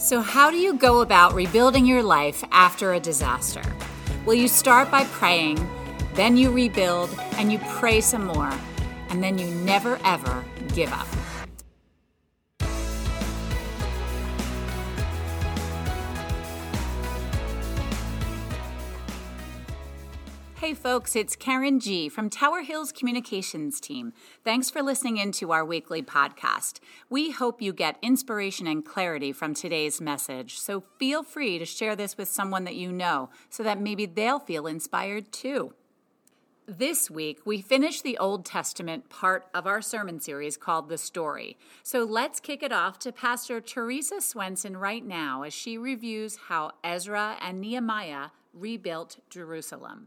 So, how do you go about rebuilding your life after a disaster? Well, you start by praying, then you rebuild, and you pray some more, and then you never ever give up. Hey folks, it's Karen G from Tower Hills Communications Team. Thanks for listening into our weekly podcast. We hope you get inspiration and clarity from today's message, so feel free to share this with someone that you know so that maybe they'll feel inspired too. This week, we finish the Old Testament part of our sermon series called The Story. So let's kick it off to Pastor Teresa Swenson right now as she reviews how Ezra and Nehemiah rebuilt Jerusalem.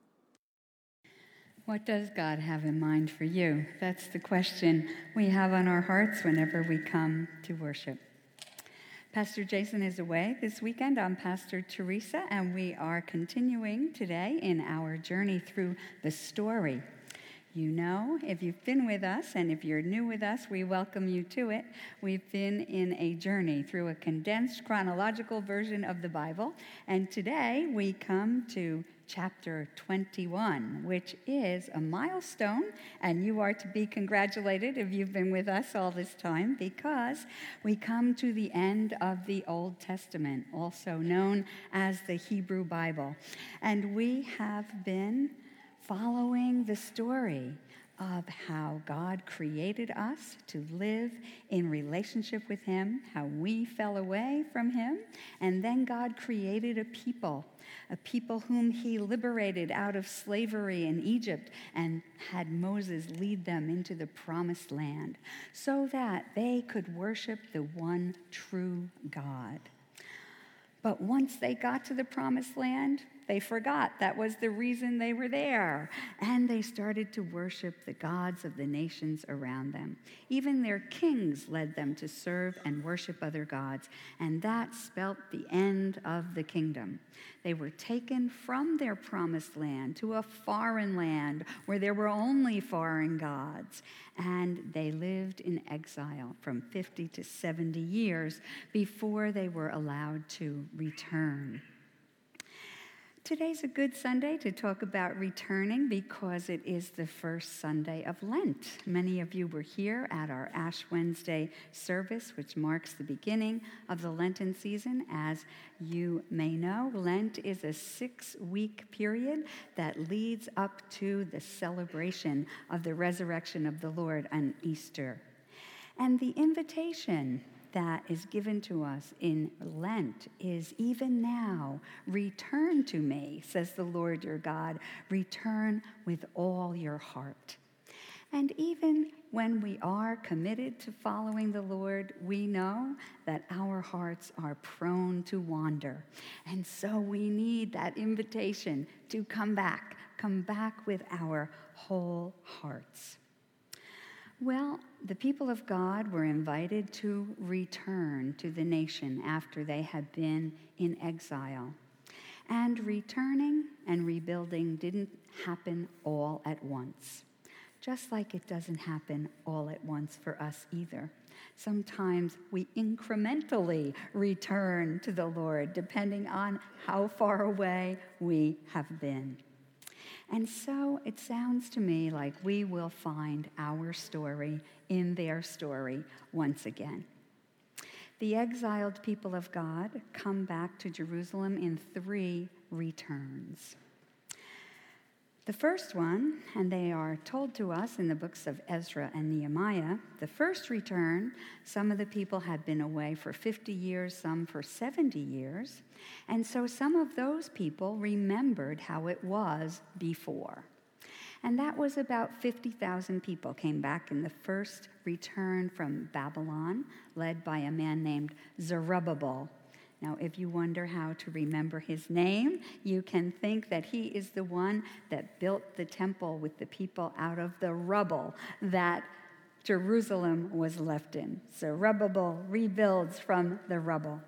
What does God have in mind for you? That's the question we have on our hearts whenever we come to worship. Pastor Jason is away this weekend. I'm Pastor Teresa, and we are continuing today in our journey through the story. You know, if you've been with us, and if you're new with us, we welcome you to it. We've been in a journey through a condensed chronological version of the Bible, and today we come to chapter 21, which is a milestone, and you are to be congratulated if you've been with us all this time because we come to the end of the Old Testament, also known as the Hebrew Bible. And we have been following the story of how God created us to live in relationship with Him, how we fell away from Him, and then God created a people, a people whom He liberated out of slavery in Egypt and had Moses lead them into the promised land so that they could worship the one true God. But once they got to the promised land, they forgot that was the reason they were there. And they started to worship the gods of the nations around them. Even their kings led them to serve and worship other gods. And that spelt the end of the kingdom. They were taken from their promised land to a foreign land where there were only foreign gods. And they lived in exile from 50 to 70 years before they were allowed to return. Today's a good Sunday to talk about returning because it is the first Sunday of Lent. Many of you were here at our Ash Wednesday service, which marks the beginning of the Lenten season. As you may know, Lent is a six week period that leads up to the celebration of the resurrection of the Lord on Easter. And the invitation that is given to us in Lent is even now, return to me, says the Lord your God. Return with all your heart. And even when we are committed to following the Lord, we know that our hearts are prone to wander. And so we need that invitation to come back, come back with our whole hearts. Well, the people of God were invited to return to the nation after they had been in exile. And returning and rebuilding didn't happen all at once, just like it doesn't happen all at once for us either. Sometimes we incrementally return to the Lord, depending on how far away we have been. And so it sounds to me like we will find our story in their story once again. The exiled people of God come back to Jerusalem in three returns. The first one, and they are told to us in the books of Ezra and Nehemiah, the first return, some of the people had been away for 50 years, some for 70 years. And so some of those people remembered how it was before. And that was about 50,000 people came back in the first return from Babylon, led by a man named Zerubbabel now, if you wonder how to remember his name, you can think that he is the one that built the temple with the people out of the rubble that Jerusalem was left in. So, Zerubbabel rebuilds from the rubble.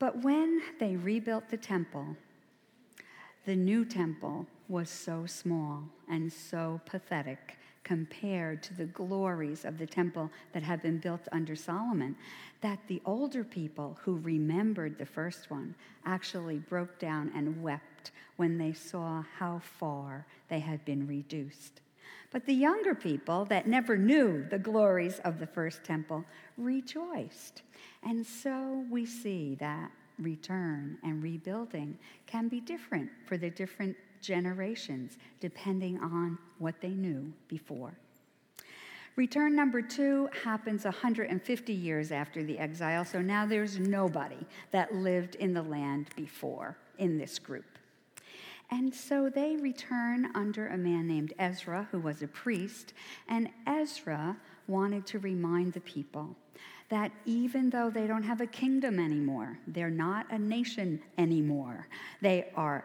But when they rebuilt the temple, the new temple was so small and so pathetic compared to the glories of the temple that had been built under Solomon, that the older people who remembered the first one actually broke down and wept when they saw how far they had been reduced. But the younger people that never knew the glories of the first temple rejoiced. And so we see that return and rebuilding can be different for the different generations, depending on what they knew before. Return number two happens 150 years after the exile, so now there's nobody that lived in the land before in this group. And so they return under a man named Ezra, who was a priest, and Ezra wanted to remind the people that even though they don't have a kingdom anymore, they're not a nation anymore, they are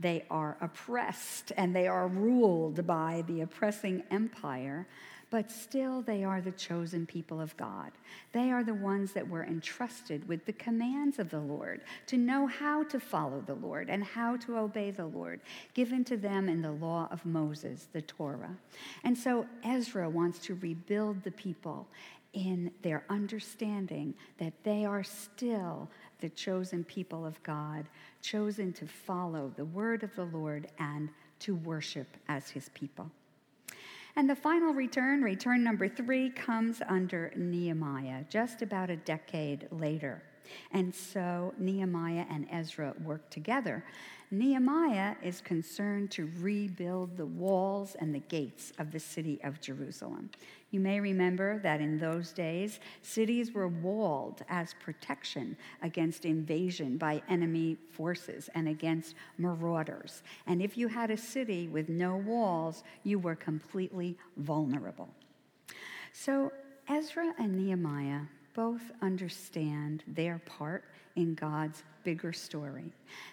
they are oppressed and they are ruled by the oppressing empire, but still they are the chosen people of God. They are the ones that were entrusted with the commands of the Lord to know how to follow the Lord and how to obey the Lord, given to them in the law of Moses, the Torah. And so Ezra wants to rebuild the people in their understanding that they are still the chosen people of God, chosen to follow the word of the Lord and to worship as his people. And the final return, return number three, comes under Nehemiah, just about a decade later. And so Nehemiah and Ezra work together. Nehemiah is concerned to rebuild the walls and the gates of the city of Jerusalem. You may remember that in those days, cities were walled as protection against invasion by enemy forces and against marauders. And if you had a city with no walls, you were completely vulnerable. So Ezra and Nehemiah both understand their part in God's bigger story.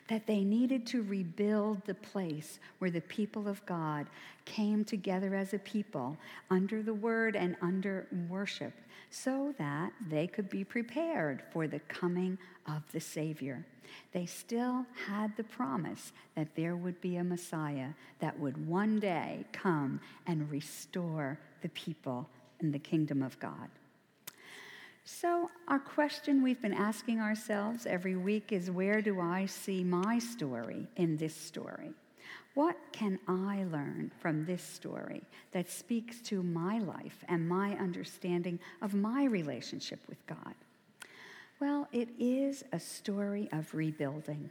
That they needed to rebuild the place where the people of God came together as a people under the word and under worship so that they could be prepared for the coming of the Savior. They still had the promise that there would be a Messiah that would one day come and restore the people in the kingdom of God. So, our question we've been asking ourselves every week is where do I see my story in this story? What can I learn from this story that speaks to my life and my understanding of my relationship with God? Well, it is a story of rebuilding.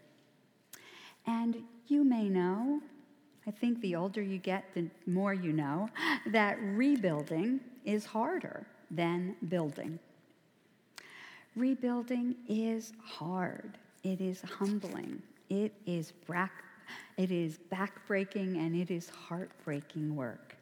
And you may know, I think the older you get, the more you know, that rebuilding is harder than building. Rebuilding is hard. It is humbling. It is, back, it is backbreaking and it is heartbreaking work.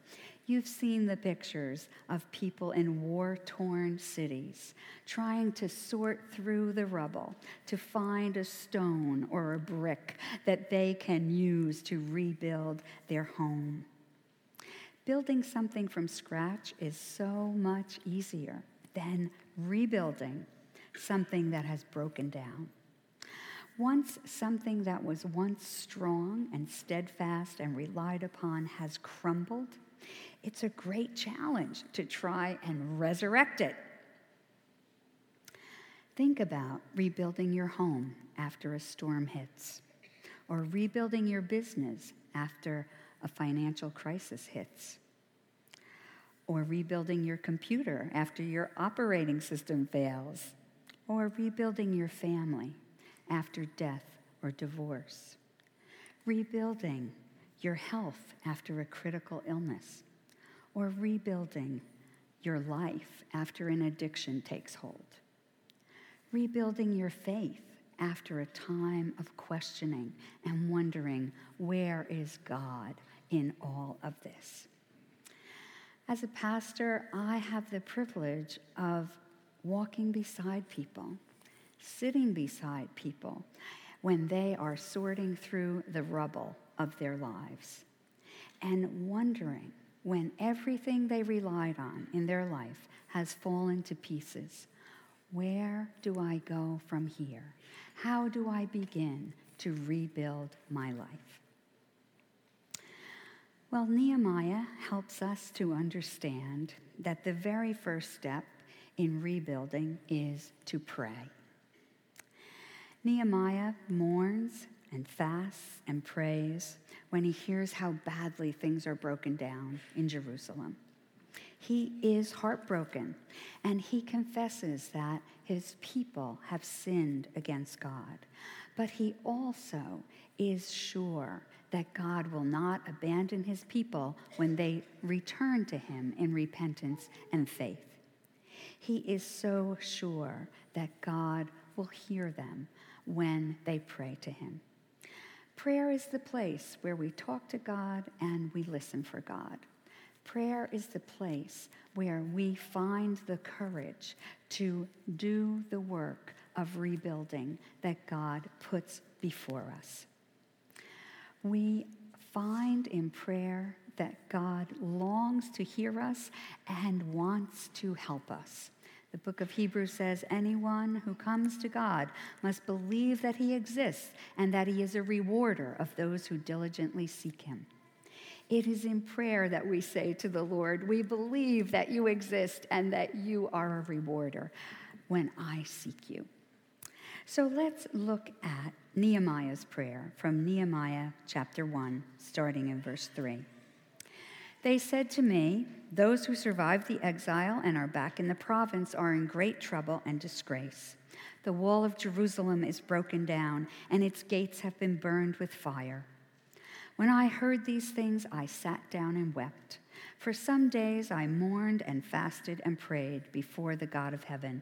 You've seen the pictures of people in war torn cities trying to sort through the rubble to find a stone or a brick that they can use to rebuild their home. Building something from scratch is so much easier than rebuilding something that has broken down. Once something that was once strong and steadfast and relied upon has crumbled, it's a great challenge to try and resurrect it. Think about rebuilding your home after a storm hits, or rebuilding your business after a financial crisis hits, or rebuilding your computer after your operating system fails or rebuilding your family after death or divorce, rebuilding your health after a critical illness, or rebuilding your life after an addiction takes hold, rebuilding your faith after a time of questioning and wondering, where is God in all of this? As a pastor, I have the privilege of walking beside people, sitting beside people when they are sorting through the rubble of their lives, and wondering when everything they relied on in their life has fallen to pieces. Where do I go from here? How do I begin to rebuild my life? Well, Nehemiah helps us to understand that the very first step in rebuilding is to pray. Nehemiah mourns and fasts and prays when he hears how badly things are broken down in Jerusalem. He is heartbroken and he confesses that his people have sinned against God. But he also is sure that God will not abandon his people when they return to him in repentance and faith. He is so sure that God will hear them when they pray to him. Prayer is the place where we talk to God and we listen for God. Prayer is the place where we find the courage to do the work of rebuilding that God puts before us. We find in prayer that God longs to hear us and wants to help us. The book of Hebrews says, Anyone who comes to God must believe that he exists and that he is a rewarder of those who diligently seek him. It is in prayer that we say to the Lord, We believe that you exist and that you are a rewarder when I seek you. So let's look at Nehemiah's prayer from Nehemiah chapter 1, starting in verse 3. They said to me, Those who survived the exile and are back in the province are in great trouble and disgrace. The wall of Jerusalem is broken down, and its gates have been burned with fire. When I heard these things, I sat down and wept. For some days I mourned and fasted and prayed before the God of heaven.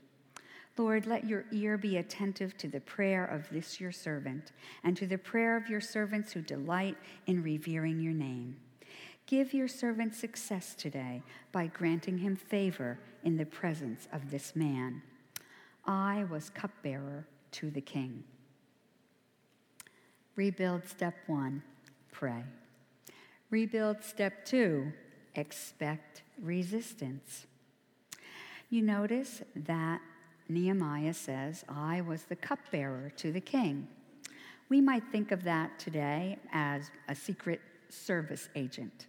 Lord, let your ear be attentive to the prayer of this your servant and to the prayer of your servants who delight in revering your name. Give your servant success today by granting him favor in the presence of this man. I was cupbearer to the king. Rebuild step one pray. Rebuild step two expect resistance. You notice that Nehemiah says, I was the cupbearer to the king. We might think of that today as a secret service agent,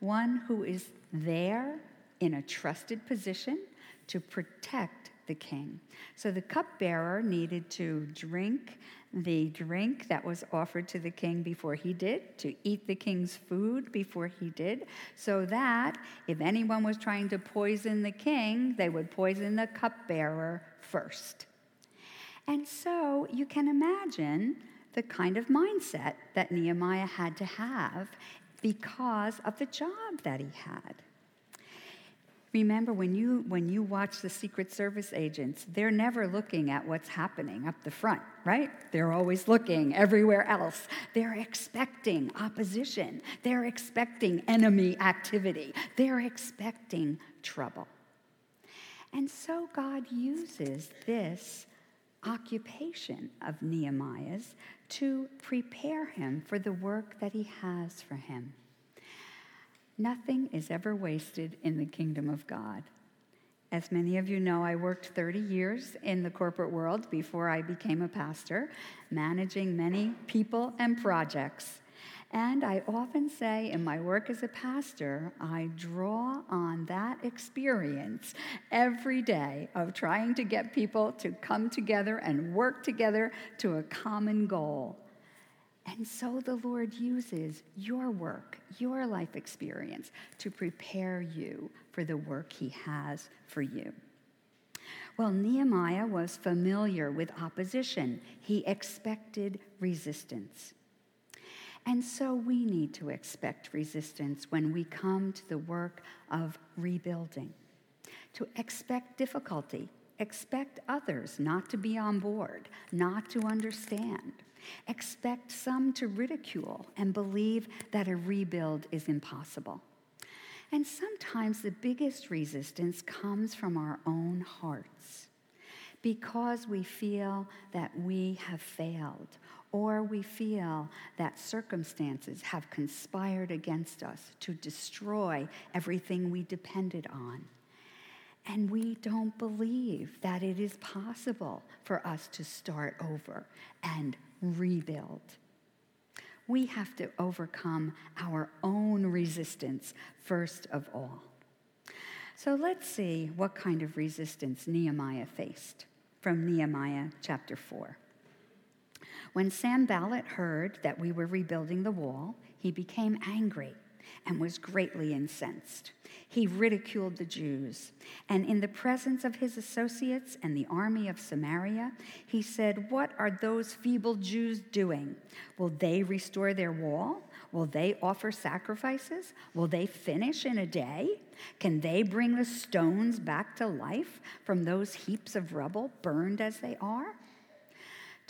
one who is there in a trusted position to protect the king. So the cupbearer needed to drink the drink that was offered to the king before he did, to eat the king's food before he did, so that if anyone was trying to poison the king, they would poison the cupbearer first. And so you can imagine the kind of mindset that Nehemiah had to have because of the job that he had. Remember, when you, when you watch the Secret Service agents, they're never looking at what's happening up the front, right? They're always looking everywhere else. They're expecting opposition, they're expecting enemy activity, they're expecting trouble. And so God uses this occupation of Nehemiah's to prepare him for the work that he has for him. Nothing is ever wasted in the kingdom of God. As many of you know, I worked 30 years in the corporate world before I became a pastor, managing many people and projects. And I often say in my work as a pastor, I draw on that experience every day of trying to get people to come together and work together to a common goal. And so the Lord uses your work, your life experience, to prepare you for the work He has for you. Well, Nehemiah was familiar with opposition, he expected resistance. And so we need to expect resistance when we come to the work of rebuilding, to expect difficulty, expect others not to be on board, not to understand. Expect some to ridicule and believe that a rebuild is impossible. And sometimes the biggest resistance comes from our own hearts because we feel that we have failed or we feel that circumstances have conspired against us to destroy everything we depended on. And we don't believe that it is possible for us to start over and rebuild. We have to overcome our own resistance first of all. So let's see what kind of resistance Nehemiah faced from Nehemiah chapter 4. When Sanballat heard that we were rebuilding the wall, he became angry and was greatly incensed. He ridiculed the Jews, and in the presence of his associates and the army of Samaria, he said, What are those feeble Jews doing? Will they restore their wall? Will they offer sacrifices? Will they finish in a day? Can they bring the stones back to life from those heaps of rubble burned as they are?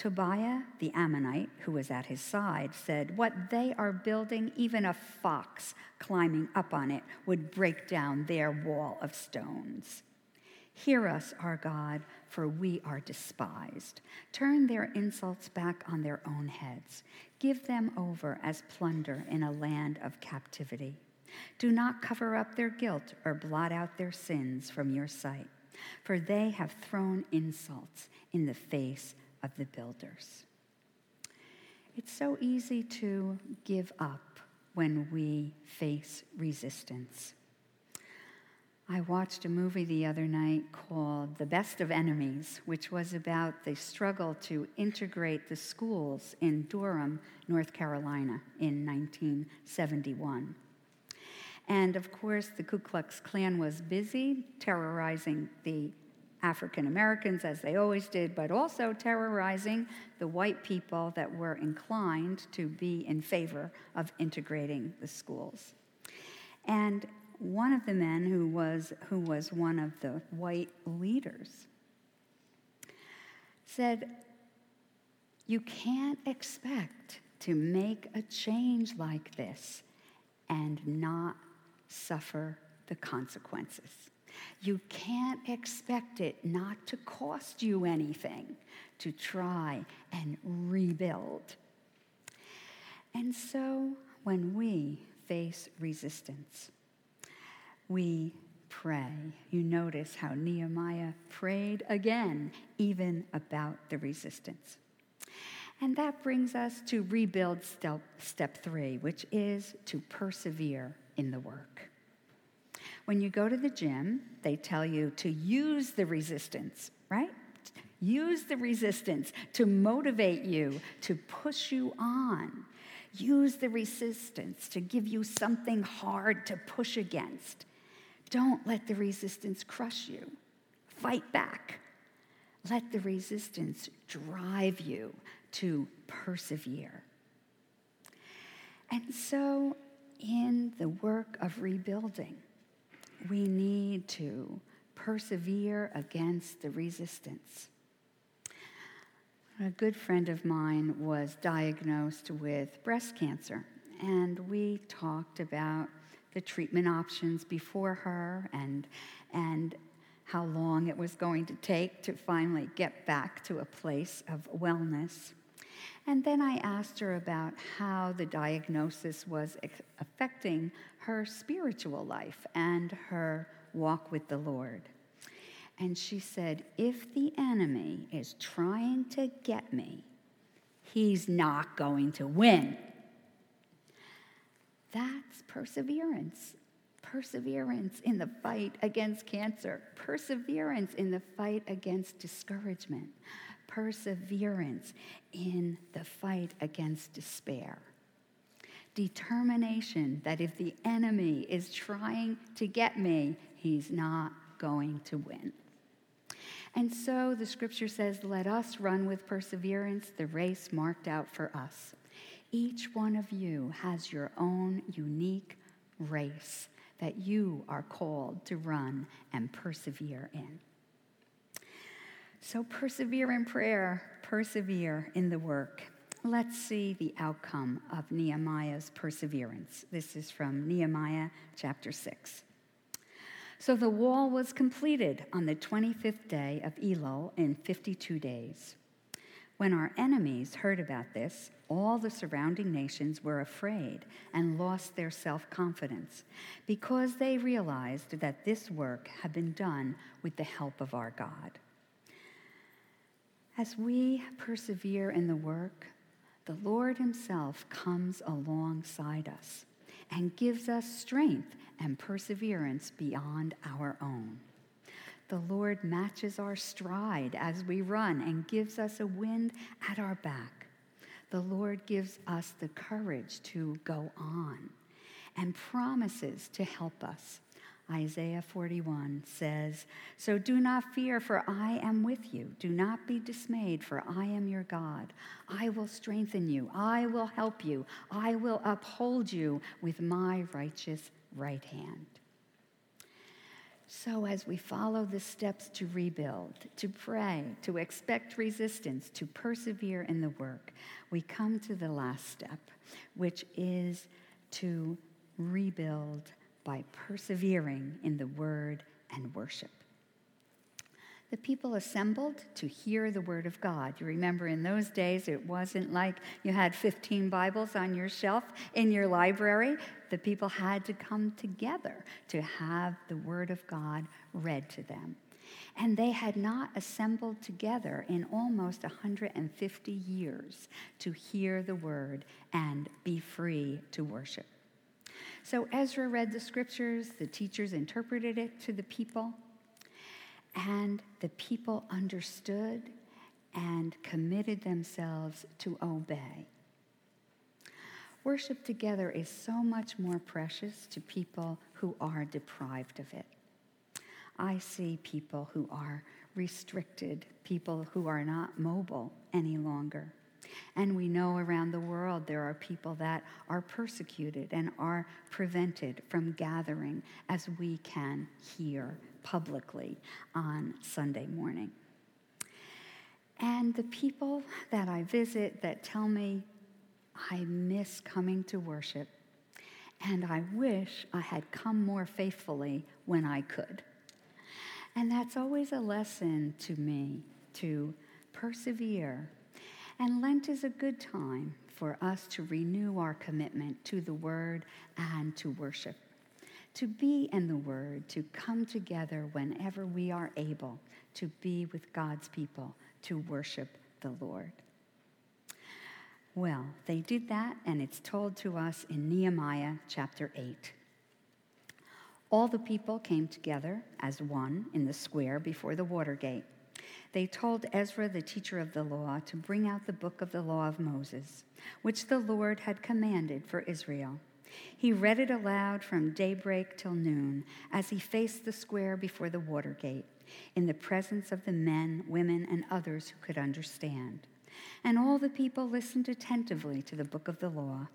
Tobiah the Ammonite, who was at his side, said, What they are building, even a fox climbing up on it would break down their wall of stones. Hear us, our God, for we are despised. Turn their insults back on their own heads. Give them over as plunder in a land of captivity. Do not cover up their guilt or blot out their sins from your sight, for they have thrown insults in the face of the builders. It's so easy to give up when we face resistance. I watched a movie the other night called The Best of Enemies, which was about the struggle to integrate the schools in Durham, North Carolina in 1971. And of course, the Ku Klux Klan was busy terrorizing the African Americans, as they always did, but also terrorizing the white people that were inclined to be in favor of integrating the schools. And one of the men who was, who was one of the white leaders said, You can't expect to make a change like this and not suffer the consequences. You can't expect it not to cost you anything to try and rebuild. And so when we face resistance, we pray. You notice how Nehemiah prayed again, even about the resistance. And that brings us to rebuild step, step three, which is to persevere in the work. When you go to the gym, they tell you to use the resistance, right? Use the resistance to motivate you, to push you on. Use the resistance to give you something hard to push against. Don't let the resistance crush you. Fight back. Let the resistance drive you to persevere. And so, in the work of rebuilding, we need to persevere against the resistance. A good friend of mine was diagnosed with breast cancer, and we talked about the treatment options before her and, and how long it was going to take to finally get back to a place of wellness. And then I asked her about how the diagnosis was affecting her spiritual life and her walk with the Lord. And she said, If the enemy is trying to get me, he's not going to win. That's perseverance. Perseverance in the fight against cancer, perseverance in the fight against discouragement, perseverance in the fight against despair. Determination that if the enemy is trying to get me, he's not going to win. And so the scripture says, Let us run with perseverance the race marked out for us. Each one of you has your own unique race that you are called to run and persevere in. So persevere in prayer, persevere in the work. let's see the outcome of Nehemiah's perseverance. This is from Nehemiah chapter 6. So the wall was completed on the 25th day of Elul in 52 days. When our enemies heard about this, all the surrounding nations were afraid and lost their self confidence because they realized that this work had been done with the help of our God. As we persevere in the work, the Lord Himself comes alongside us and gives us strength and perseverance beyond our own. The Lord matches our stride as we run and gives us a wind at our back. The Lord gives us the courage to go on and promises to help us Isaiah 41 says, So do not fear, for I am with you. Do not be dismayed, for I am your God. I will strengthen you. I will help you. I will uphold you with my righteous right hand. So, as we follow the steps to rebuild, to pray, to expect resistance, to persevere in the work, we come to the last step, which is to rebuild by persevering in the word and worship. The people assembled to hear the word of God. You remember in those days, it wasn't like you had 15 Bibles on your shelf in your library. The people had to come together to have the word of God read to them. And they had not assembled together in almost 150 years to hear the word and be free to worship. So Ezra read the scriptures, the teachers interpreted it to the people, and the people understood and committed themselves to obey. Worship together is so much more precious to people who are deprived of it. I see people who are restricted, people who are not mobile any longer. And we know around the world there are people that are persecuted and are prevented from gathering as we can here publicly on Sunday morning. And the people that I visit that tell me, I miss coming to worship, and I wish I had come more faithfully when I could. And that's always a lesson to me to persevere and Lent is a good time for us to renew our commitment to the Word and to worship, to be in the Word, to come together whenever we are able to be with God's people, to worship the Lord. Well, they did that, and it's told to us in Nehemiah chapter 8. All the people came together as one in the square before the water gate. They told Ezra, the teacher of the law, to bring out the book of the law of Moses, which the Lord had commanded for Israel. He read it aloud from daybreak till noon as he faced the square before the water gate, in the presence of the men, women, and others who could understand. And all the people listened attentively to the book of the law.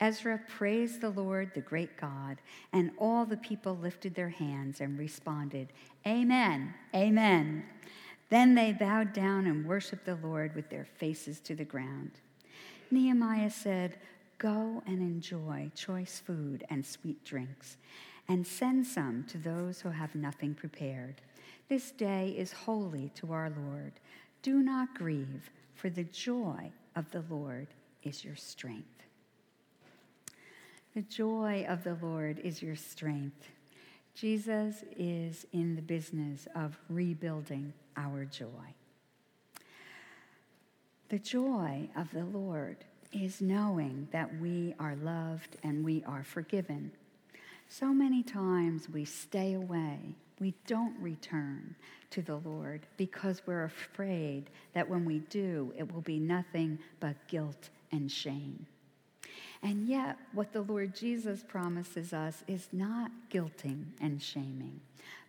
Ezra praised the Lord, the great God, and all the people lifted their hands and responded, Amen, Amen. Then they bowed down and worshiped the Lord with their faces to the ground. Nehemiah said, Go and enjoy choice food and sweet drinks, and send some to those who have nothing prepared. This day is holy to our Lord. Do not grieve, for the joy of the Lord is your strength. The joy of the Lord is your strength. Jesus is in the business of rebuilding our joy. The joy of the Lord is knowing that we are loved and we are forgiven. So many times we stay away, we don't return to the Lord because we're afraid that when we do, it will be nothing but guilt and shame. And yet, what the Lord Jesus promises us is not guilting and shaming,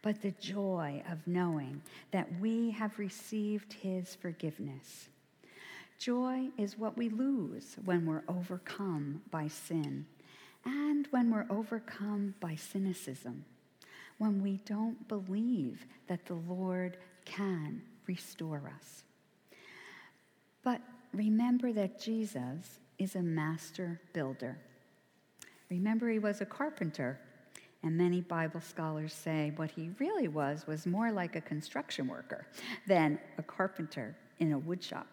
but the joy of knowing that we have received his forgiveness. Joy is what we lose when we're overcome by sin and when we're overcome by cynicism, when we don't believe that the Lord can restore us. But remember that Jesus is a master builder. Remember, he was a carpenter, and many Bible scholars say what he really was was more like a construction worker than a carpenter in a woodshop.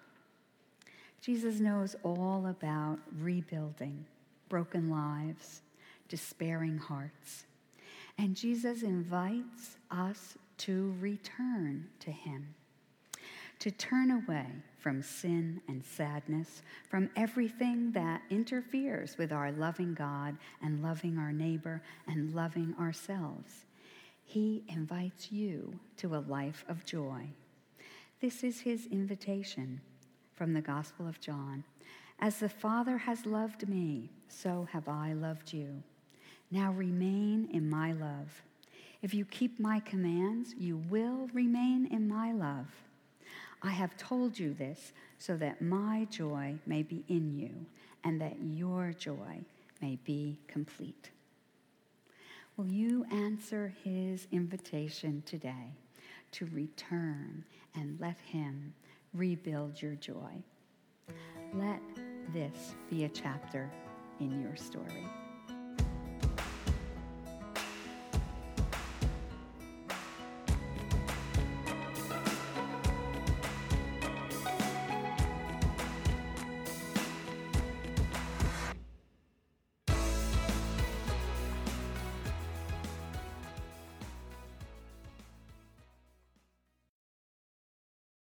Jesus knows all about rebuilding broken lives, despairing hearts. And Jesus invites us to return to him, to turn away from sin and sadness, from everything that interferes with our loving God and loving our neighbor and loving ourselves. He invites you to a life of joy. This is his invitation from the Gospel of John. As the Father has loved me, so have I loved you. Now remain in my love. If you keep my commands, you will remain in my love. I have told you this so that my joy may be in you and that your joy may be complete. Will you answer his invitation today to return and let him rebuild your joy. Let this be a chapter in your story.